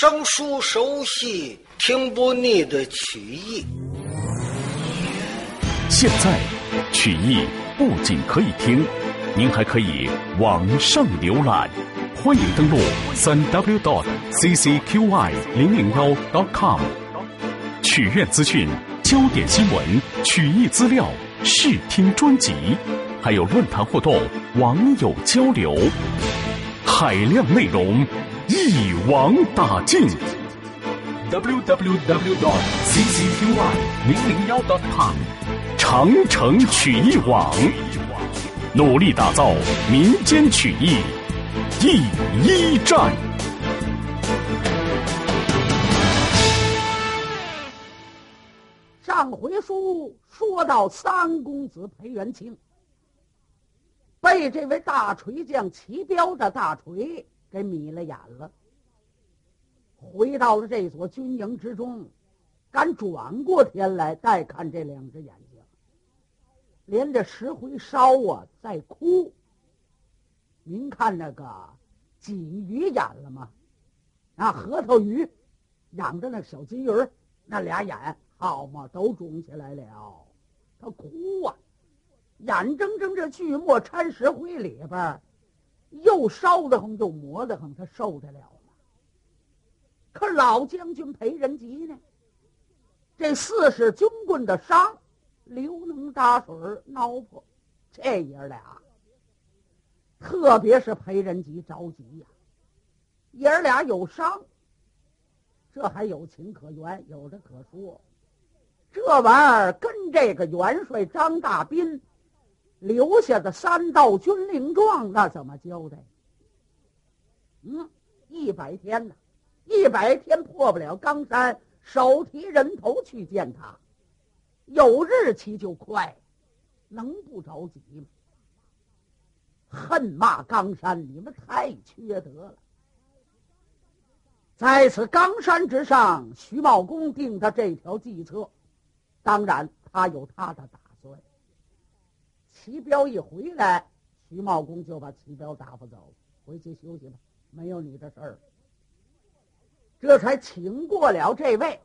生疏熟悉、听不腻的曲艺。现在，曲艺不仅可以听，您还可以网上浏览。欢迎登录三 w dot ccqy 零零幺 dot com。曲苑资讯、焦点新闻、曲艺资料、视听专辑，还有论坛互动、网友交流，海量内容一网打尽。www dot ccqy 零零幺 com。长城曲艺网，努力打造民间曲艺第一站。上回书说到，三公子裴元庆被这位大锤匠齐彪的大锤给迷了眼了，回到了这所军营之中，敢转过天来再看这两只眼睛，连着石灰烧啊，在哭。您看那个鲫鱼眼了吗？啊，核桃鱼养着那小金鱼儿，那俩眼。好嘛，都肿起来了，他哭啊，眼睁睁这锯末掺石灰里边儿，又烧得慌又磨得慌，他受得了吗？可老将军裴仁吉呢？这四十军棍的伤，流能打水挠破，这爷俩，特别是裴仁吉着急呀，爷俩有伤，这还有情可原，有的可说。这玩意儿跟这个元帅张大斌留下的三道军令状，那怎么交代？嗯，一百天呢，一百天破不了冈山，手提人头去见他，有日期就快，能不着急吗？恨骂冈山，你们太缺德了！在此冈山之上，徐茂公定的这条计策。当然，他有他的打。齐彪一回来，徐茂公就把齐彪打发走，回去休息吧，没有你的事儿。这才请过了这位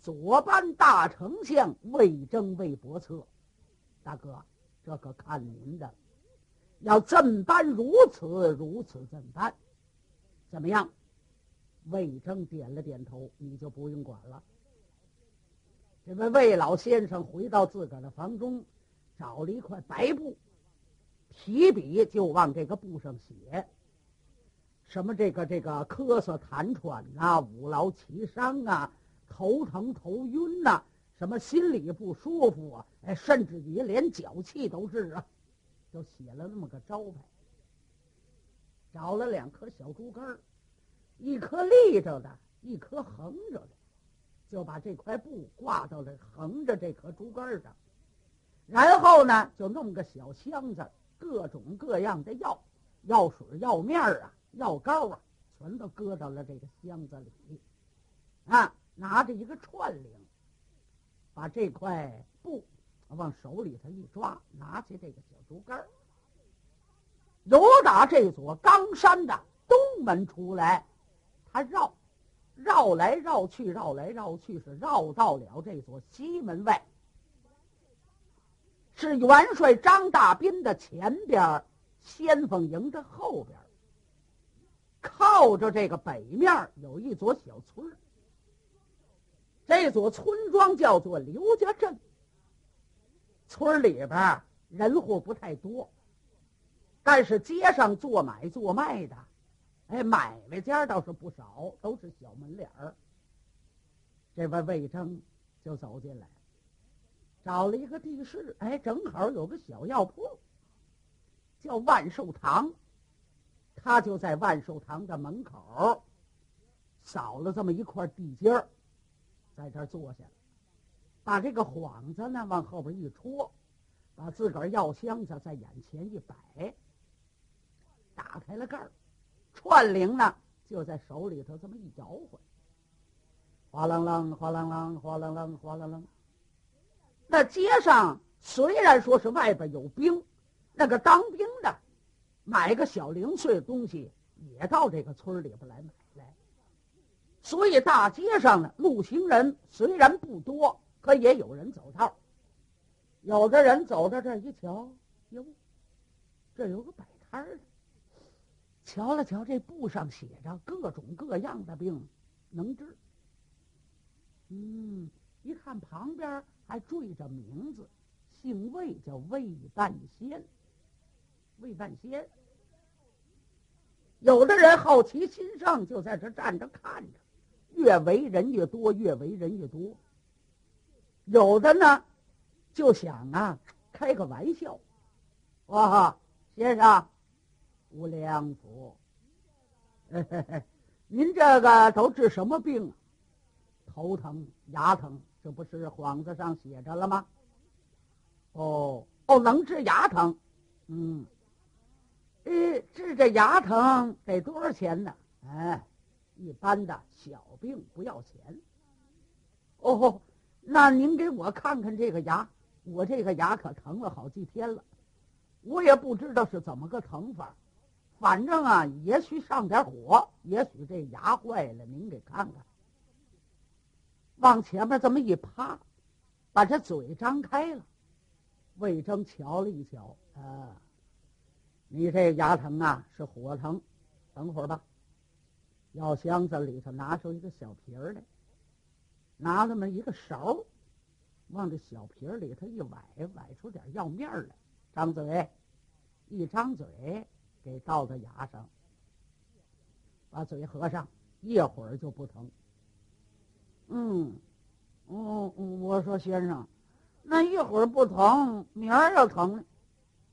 左班大丞相魏征、魏伯策。大哥，这可看您的，要怎般如此如此怎般？怎么样？魏征点了点头，你就不用管了。这位魏老先生回到自个儿的房中，找了一块白布，提笔就往这个布上写：什么这个这个咳嗽痰喘呐，五劳七伤啊，头疼头晕呐，什么心里不舒服啊，哎，甚至于连脚气都是啊，就写了那么个招牌。找了两颗小竹竿一颗立着的，一颗横着的。就把这块布挂到了横着这棵竹竿上，然后呢，就弄个小箱子，各种各样的药、药水、药面啊、药膏啊，全都搁到了这个箱子里。啊，拿着一个串铃，把这块布往手里头一抓，拿起这个小竹竿，由打这座冈山的东门出来，他绕。绕来绕去，绕来绕去，是绕到了这座西门外，是元帅张大斌的前边，先锋营的后边，靠着这个北面有一座小村这座村庄叫做刘家镇。村里边人户不太多，但是街上做买做卖的。哎，买卖家倒是不少，都是小门脸儿。这位魏征就走进来了，找了一个地势，哎，正好有个小药铺，叫万寿堂。他就在万寿堂的门口扫了这么一块地阶儿，在这儿坐下，把这个幌子呢往后边一戳，把自个儿药箱子在眼前一摆，打开了盖儿。串铃呢，就在手里头这么一摇晃，哗啷啷，哗啷啷，哗啷啷，哗啷啷。那街上虽然说是外边有兵，那个当兵的买个小零碎东西，也到这个村里边来买来。所以大街上呢，路行人虽然不多，可也有人走道。有的人走到这一瞧，哟，这有个摆摊的。瞧了瞧，这布上写着各种各样的病，能治。嗯，一看旁边还缀着名字，姓魏，叫魏半仙。魏半仙。有的人好奇心上，就在这站着看着，越围人越多，越围人越多。有的呢。就想啊，开个玩笑，哇，先生，吴良福，您这个都治什么病？啊头疼、牙疼，这不是幌子上写着了吗？哦哦，能治牙疼，嗯，呃，治这牙疼得多少钱呢？哎，一般的小病不要钱。哦，那您给我看看这个牙。我这个牙可疼了好几天了，我也不知道是怎么个疼法，反正啊，也许上点火，也许这牙坏了，您给看看。往前面这么一趴，把这嘴张开了，魏征瞧了一瞧，啊，你这牙疼啊是火疼，等会儿吧。药箱子里头拿出一个小瓶儿来，拿那么一个勺。往这小瓶儿里头一崴，崴出点药面来。张嘴，一张嘴，给倒到牙上，把嘴合上，一会儿就不疼。嗯，哦，我说先生，那一会儿不疼，明儿要疼，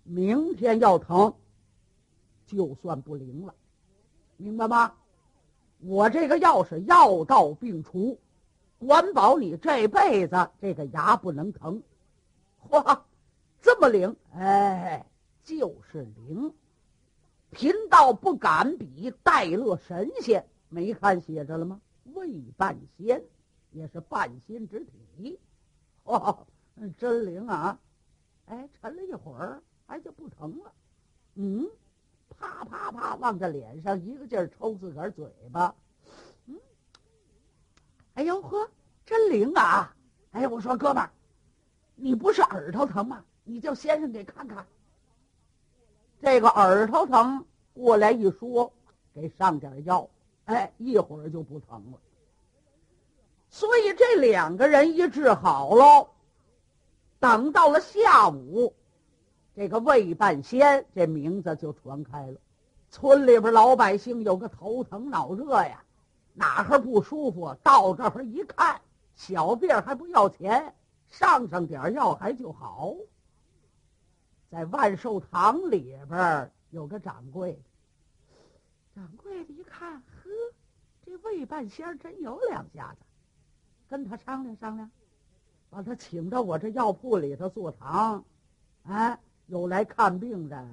明天要疼，就算不灵了，明白吗？我这个药是药到病除。管保你这辈子这个牙不能疼，哇，这么灵！哎，就是灵。贫道不敢比戴勒神仙，没看写着了吗？未半仙，也是半仙之体。哇，真灵啊！哎，沉了一会儿，哎就不疼了。嗯，啪啪啪，往这脸上一个劲儿抽自个儿嘴巴。嗯哎呦呵，真灵啊！哎，我说哥们儿，你不是耳朵疼吗？你叫先生给看看。这个耳朵疼，过来一说，给上点药，哎，一会儿就不疼了。所以这两个人一治好喽，等到了下午，这个魏半仙这名字就传开了，村里边老百姓有个头疼脑热呀。哪哈不舒服？到这儿一看，小病还不要钱，上上点药还就好。在万寿堂里边有个掌柜的，掌柜的一看，呵，这魏半仙真有两下子，跟他商量商量，把他请到我这药铺里头坐堂，哎，有来看病的，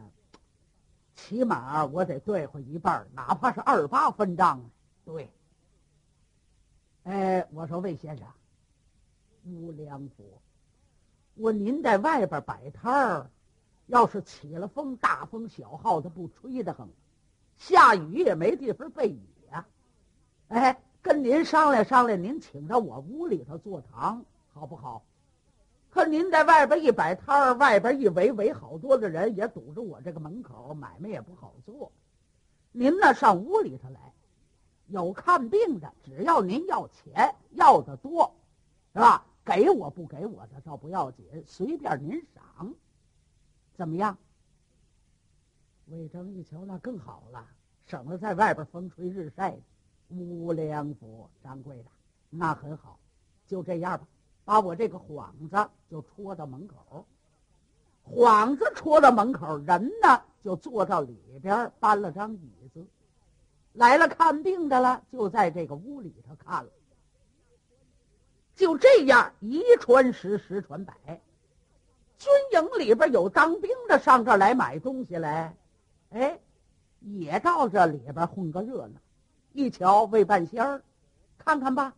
起码我得对付一半，哪怕是二八分账，对。哎，我说魏先生，无良福，我您在外边摆摊儿，要是起了风，大风小号的不吹得很，下雨也没地方避雨呀。哎，跟您商量商量，您请到我屋里头坐堂好不好？可您在外边一摆摊儿，外边一围围好多的人，也堵着我这个门口，买卖也不好做。您呢，上屋里头来。有看病的，只要您要钱，要的多，是吧？给我不给我的倒不要紧，随便您赏，怎么样？魏征一瞧，那更好了，省了在外边风吹日晒。无良福掌柜的，那很好，就这样吧，把我这个幌子就戳到门口。幌子戳到门口，人呢就坐到里边，搬了张椅子。来了看病的了，就在这个屋里头看了。就这样一传十，十传百，军营里边有当兵的上这儿来买东西来，哎，也到这里边混个热闹。一瞧魏半仙儿，看看吧，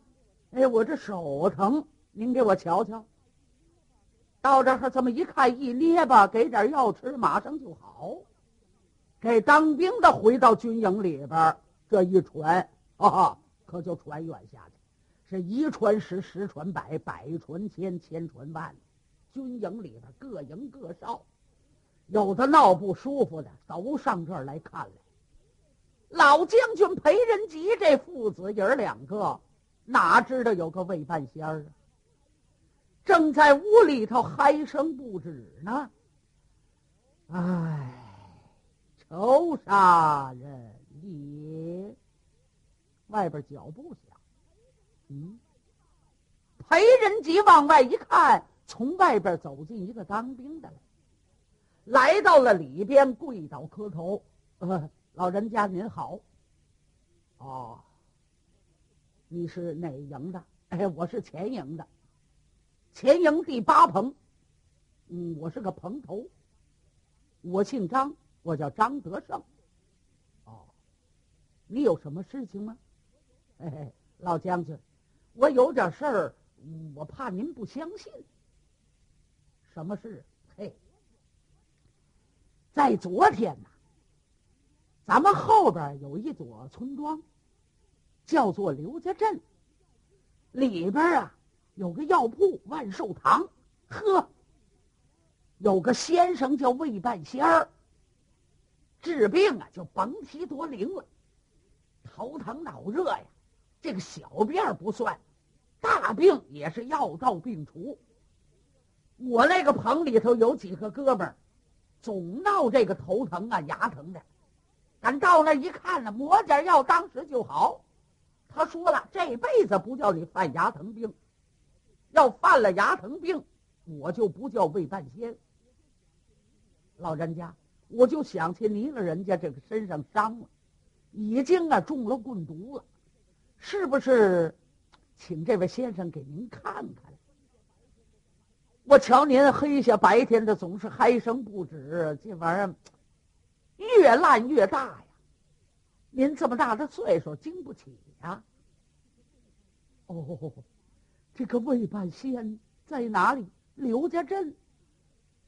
哎，我这手疼，您给我瞧瞧。到这儿这么一看，一捏吧，给点药吃，马上就好。给当兵的回到军营里边。这一传，哈哈，可就传远下去。是一传十，十传百，百传千，千传万。军营里边各营各哨，有的闹不舒服的都上这儿来看来。老将军裴仁吉这父子爷儿两个，哪知道有个魏半仙儿啊？正在屋里头嗨声不止呢。唉，仇杀人也！外边脚步响。嗯，裴仁吉往外一看，从外边走进一个当兵的来，来到了里边，跪倒磕头：“呃，老人家您好。哦，你是哪营的？哎，我是前营的，前营第八棚。嗯，我是个棚头。我姓张，我叫张德胜。哦，你有什么事情吗？嘿嘿，老将军。”我有点事儿，我怕您不相信。什么事？嘿，在昨天呐，咱们后边有一座村庄，叫做刘家镇，里边啊有个药铺万寿堂，呵，有个先生叫魏半仙儿，治病啊就甭提多灵了，头疼脑热呀，这个小病不算。大病也是药到病除。我那个棚里头有几个哥们儿，总闹这个头疼啊、牙疼的。咱到那一看呢，抹点药，当时就好。他说了，这辈子不叫你犯牙疼病，要犯了牙疼病，我就不叫魏半仙。老人家，我就想起您了，人家这个身上伤了，已经啊中了棍毒了，是不是？请这位先生给您看看。我瞧您黑下白天的总是嗨声不止，这玩意儿越烂越大呀！您这么大的岁数，经不起呀。哦，这个魏半仙在哪里？刘家镇。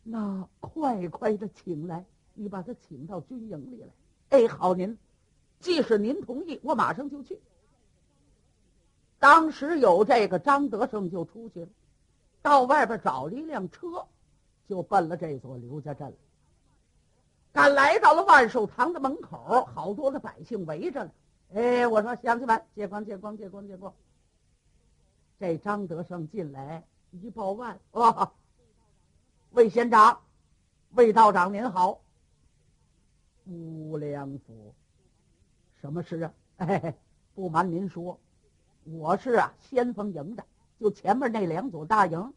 那快快的请来，你把他请到军营里来。哎，好，您，即使您同意，我马上就去。当时有这个张德胜就出去了，到外边找了一辆车，就奔了这座刘家镇了。赶来到了万寿堂的门口，好多的百姓围着呢。哎，我说乡亲们，借光借光借光借光。这张德胜进来一报万，哇，魏县长，魏道长您好。吴良府，什么事啊？哎，不瞒您说。我是啊，先锋营的，就前面那两组大营，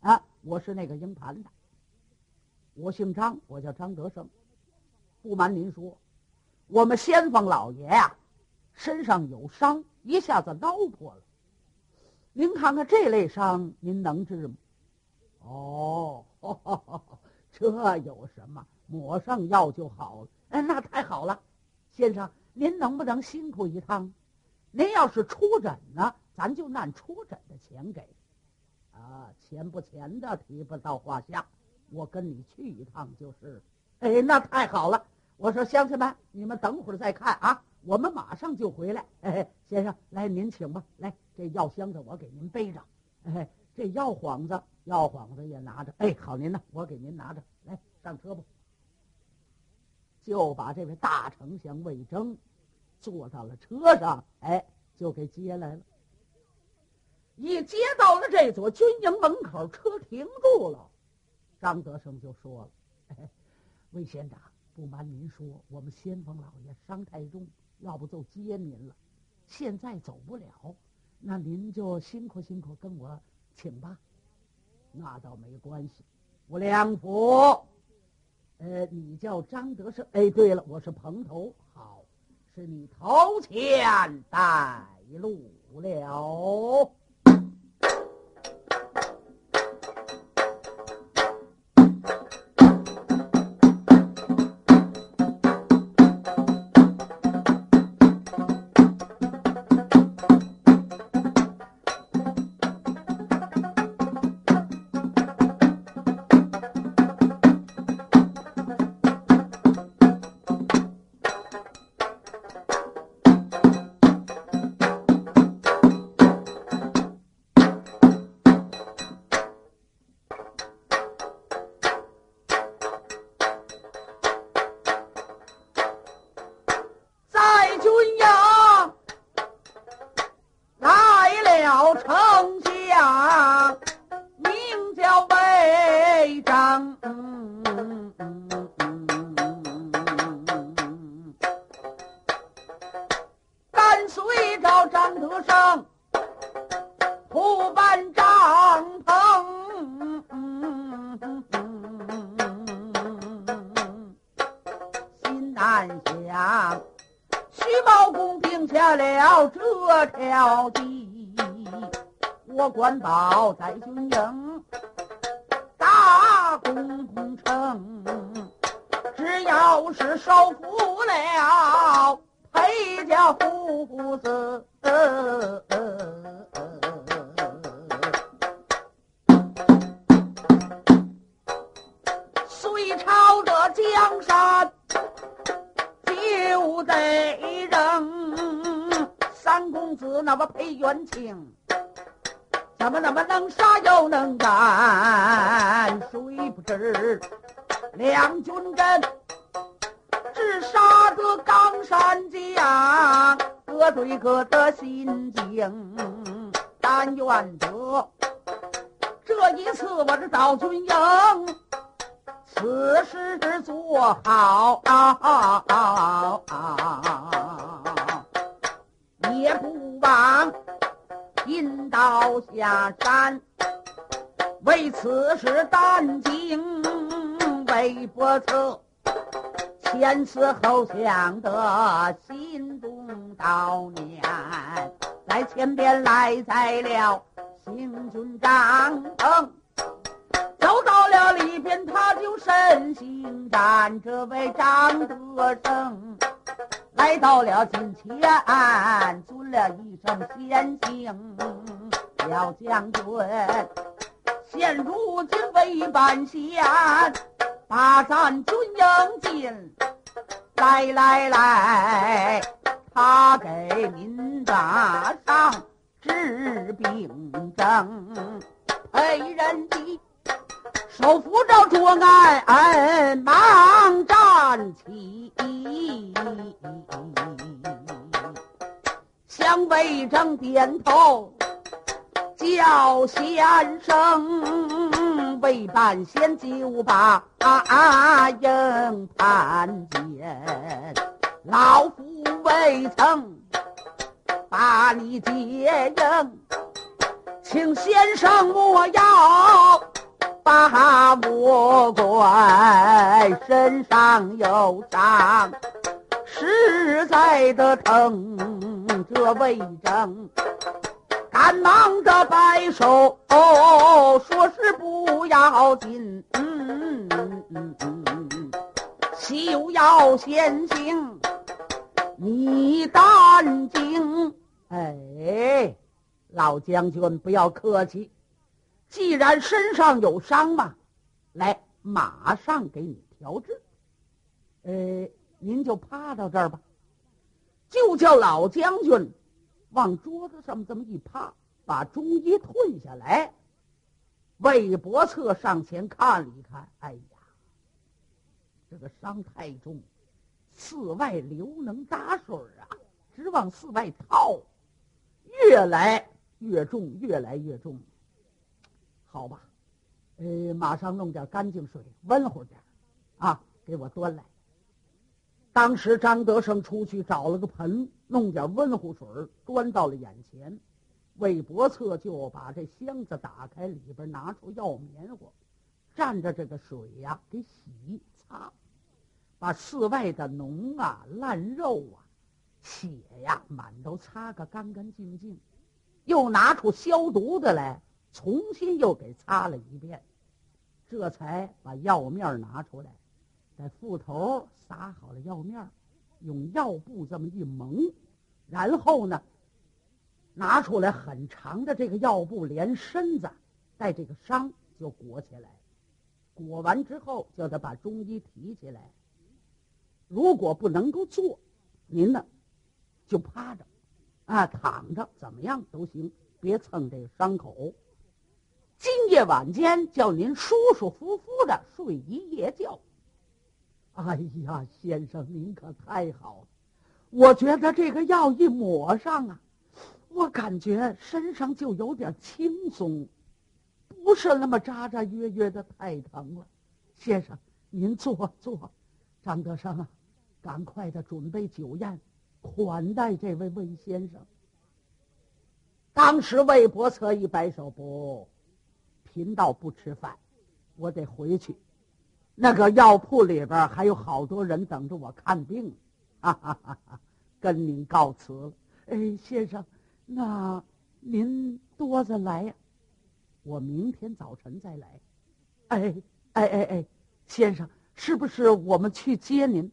啊，我是那个营盘的。我姓张，我叫张德胜。不瞒您说，我们先锋老爷呀，身上有伤，一下子挠破了。您看看这类伤，您能治吗？哦，这有什么？抹上药就好了。哎，那太好了，先生，您能不能辛苦一趟？您要是出诊呢，咱就按出诊的钱给，啊，钱不钱的提不到话下，我跟你去一趟就是。哎，那太好了！我说乡亲们，你们等会儿再看啊，我们马上就回来。哎，先生，来您请吧，来这药箱子我给您背着，哎，这药幌子药幌子也拿着。哎，好您呢，我给您拿着，来上车吧。就把这位大丞相魏征。坐到了车上，哎，就给接来了。一接到了这座军营门口，车停住了。张德胜就说了：“魏县长，不瞒您说，我们先锋老爷伤太重，要不就接您了。现在走不了，那您就辛苦辛苦跟我请吧。那倒没关系。吴良府，呃，你叫张德胜。哎，对了，我是蓬头。好。”是你头前带路了。得了。这条地，我管保在军营，大功成，只要是收服了裴家父子。隋朝的江山就得，公子那么裴元庆，怎么那么能杀又能干？谁不知两军阵只杀得冈山将，各对各的心境。但愿得这一次我这到军营。此事做好，啊也不枉引刀下山。为此事担惊为不测，前思后想的心中悼念，在前边来在了行军帐篷。走到了里边，他就身心站。这位张德生来到了近前，尊了一声先行。小将军，现如今为半仙，把咱军营进。来来来，他给您打上治病针，陪人的。手扶着桌案，忙站起，向魏征点头，叫先生，魏半仙就把应盘见，老夫未曾把你接应，请先生莫要。把我怪身上有伤，实在的疼。这魏征赶忙的摆手，说是不要紧，嗯休要先行，你担惊。哎，老将军不要客气。既然身上有伤嘛，来，马上给你调治。呃，您就趴到这儿吧，就叫老将军往桌子上这么一趴，把中医退下来。魏伯策上前看了一看，哎呀，这个伤太重，寺外流能打水啊，直往寺外套，越来越重，越来越重。好吧，呃，马上弄点干净水，温乎点啊，给我端来。当时张德胜出去找了个盆，弄点温乎水端到了眼前。魏伯策就把这箱子打开，里边拿出药棉花，蘸着这个水呀，给洗擦，把室外的脓啊、烂肉啊、血呀，满都擦个干干净净，又拿出消毒的来。重新又给擦了一遍，这才把药面拿出来，在腹头撒好了药面，用药布这么一蒙，然后呢，拿出来很长的这个药布，连身子带这个伤就裹起来。裹完之后，叫他把中医提起来。如果不能够坐，您呢就趴着，啊，躺着怎么样都行，别蹭这个伤口。今夜晚间叫您舒舒服服的睡一夜觉。哎呀，先生您可太好了！我觉得这个药一抹上啊，我感觉身上就有点轻松，不是那么扎扎约约的，太疼了。先生，您坐坐。张德生啊，赶快的准备酒宴，款待这位魏先生。当时魏伯策一摆手，不，贫道不吃饭，我得回去。那个药铺里边还有好多人等着我看病，哈哈哈哈跟您告辞了。哎，先生，那您多着来呀，我明天早晨再来。哎哎哎哎，先生，是不是我们去接您？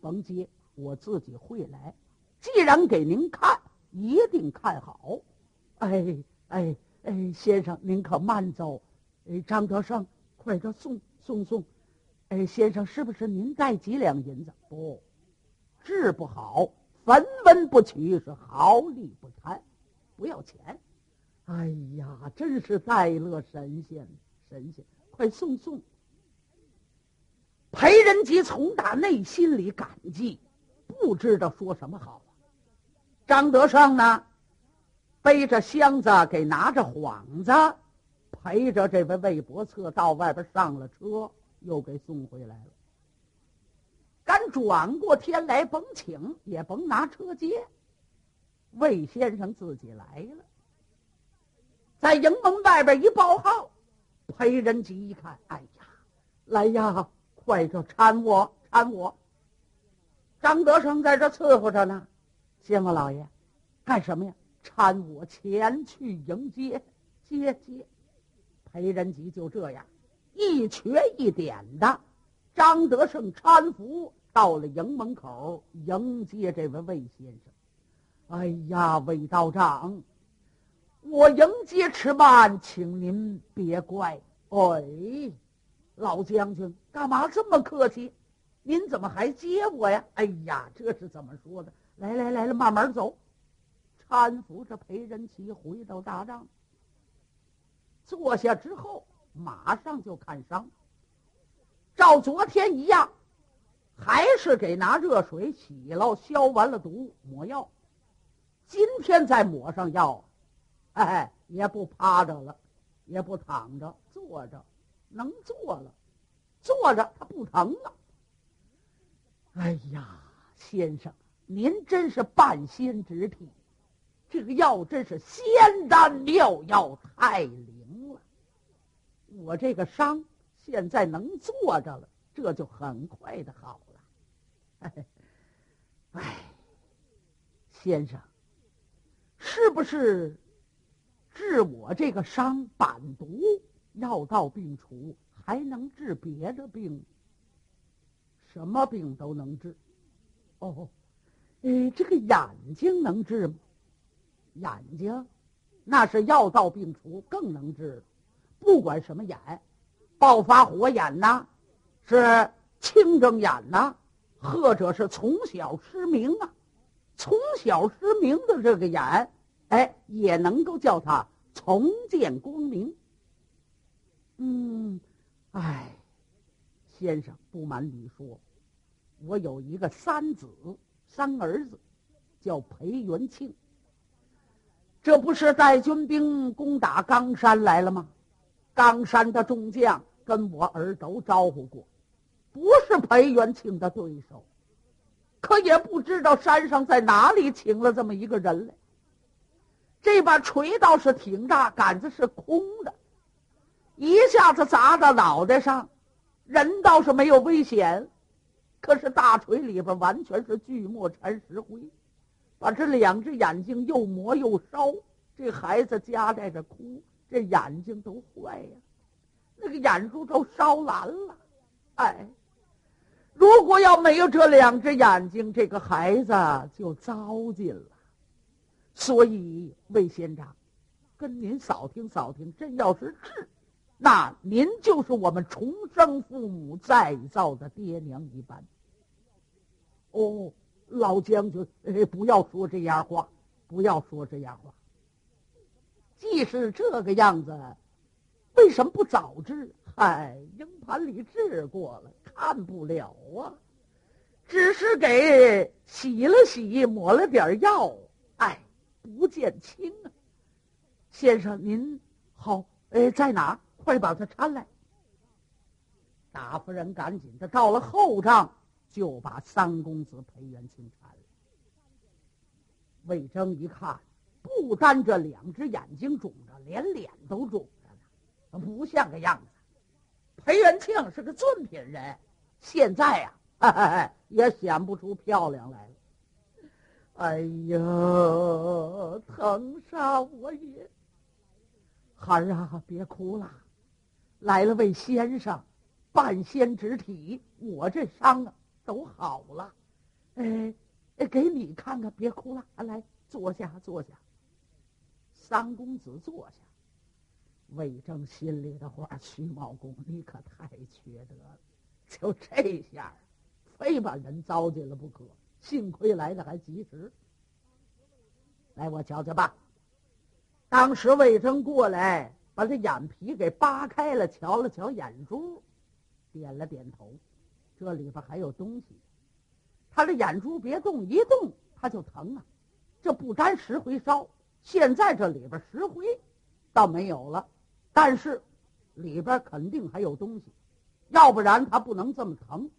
甭接，我自己会来。既然给您看，一定看好。哎哎哎，先生您可慢走。哎，张德胜，快点送送送。哎，先生，是不是您带几两银子？不，治不好，分文不取，是毫厘不贪，不要钱。哎呀，真是戴乐神仙，神仙，快送送。裴仁吉从打内心里感激，不知道说什么好。张德胜呢，背着箱子，给拿着幌子，陪着这位魏伯策到外边上了车。又给送回来了。敢转过天来，甭请也甭拿车接，魏先生自己来了，在营门外边一报号，裴仁吉一看，哎呀，来呀，快着搀我，搀我。张德生在这伺候着呢，先王老爷，干什么呀？搀我前去迎接，接接。裴仁吉就这样。一瘸一点的，张德胜搀扶到了营门口迎接这位魏先生。哎呀，魏道长，我迎接迟慢，请您别怪。哎，老将军，干嘛这么客气？您怎么还接我呀？哎呀，这是怎么说的？来来来了，慢慢走。搀扶着裴仁奇回到大帐，坐下之后。马上就看伤，照昨天一样，还是给拿热水洗了，消完了毒，抹药。今天再抹上药，哎，也不趴着了，也不躺着，坐着，能坐了，坐着他不疼了。哎呀，先生，您真是半仙之体，这个药真是仙丹妙药，太灵了。我这个伤现在能坐着了，这就很快的好了。哎，先生，是不是治我这个伤板毒，药到病除，还能治别的病？什么病都能治。哦，哎，这个眼睛能治吗？眼睛，那是药到病除，更能治。不管什么眼，爆发火眼呐，是青睁眼呐，或者是从小失明啊，从小失明的这个眼，哎，也能够叫他重见光明。嗯，哎，先生，不瞒你说，我有一个三子，三儿子，叫裴元庆。这不是带军兵攻打冈山来了吗？冈山的众将跟我儿都招呼过，不是裴元庆的对手，可也不知道山上在哪里请了这么一个人来。这把锤倒是挺大，杆子是空的，一下子砸到脑袋上，人倒是没有危险，可是大锤里边完全是锯末掺石灰，把这两只眼睛又磨又烧，这孩子夹带着哭。这眼睛都坏呀，那个眼珠都烧蓝了。哎，如果要没有这两只眼睛，这个孩子就糟践了。所以魏县长，跟您扫听扫听，真要是治，那您就是我们重生父母再造的爹娘一般。哦，老将军，不要说这样话，不要说这样话。既是这个样子，为什么不早治？嗨，营盘里治过了，看不了啊，只是给洗了洗，抹了点药，哎，不见清啊！先生您好，哎，在哪？快把他搀来。大夫人赶紧的到了后帐，就把三公子裴元清搀了。魏征一看，不单这两只眼睛肿着，连脸都肿着了，不像个样子。裴元庆是个尊品人，现在呀，也显不出漂亮来了。哎呀，疼杀我也！孩儿啊，别哭了，来了位先生，半仙之体，我这伤啊都好了。哎，给你看看，别哭了，来坐下，坐下。三公子坐下。魏征心里的话：徐茂公，你可太缺德了，就这下，非把人糟践了不可。幸亏来的还及时。来，我瞧瞧吧。当时魏征过来，把这眼皮给扒开了，瞧了瞧眼珠，点了点头。这里边还有东西。他的眼珠别动，一动他就疼啊。这不沾石灰烧，现在这里边石灰倒没有了。但是，里边肯定还有东西，要不然他不能这么疼，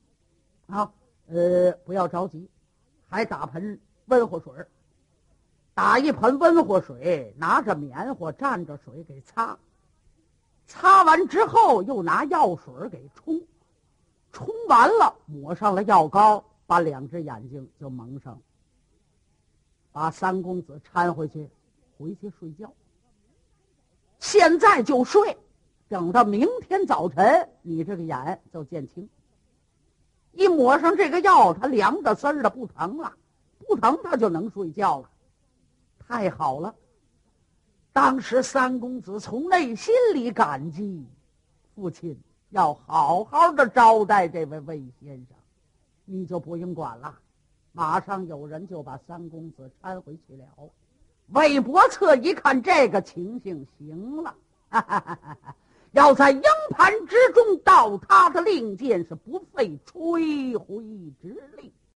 啊，呃，不要着急，还打盆温火水打一盆温火水，拿着棉花蘸着水给擦，擦完之后又拿药水给冲，冲完了抹上了药膏，把两只眼睛就蒙上，把三公子搀回去，回去睡觉。现在就睡，等到明天早晨，你这个眼就见清。一抹上这个药，他凉的丝儿的不疼了，不疼他就能睡觉了，太好了。当时三公子从内心里感激，父亲要好好的招待这位魏先生，你就不用管了，马上有人就把三公子搀回去了。魏伯策一看这个情形，行了，哈哈哈哈哈要在鹰盘之中盗他的令箭，是不费吹灰之力。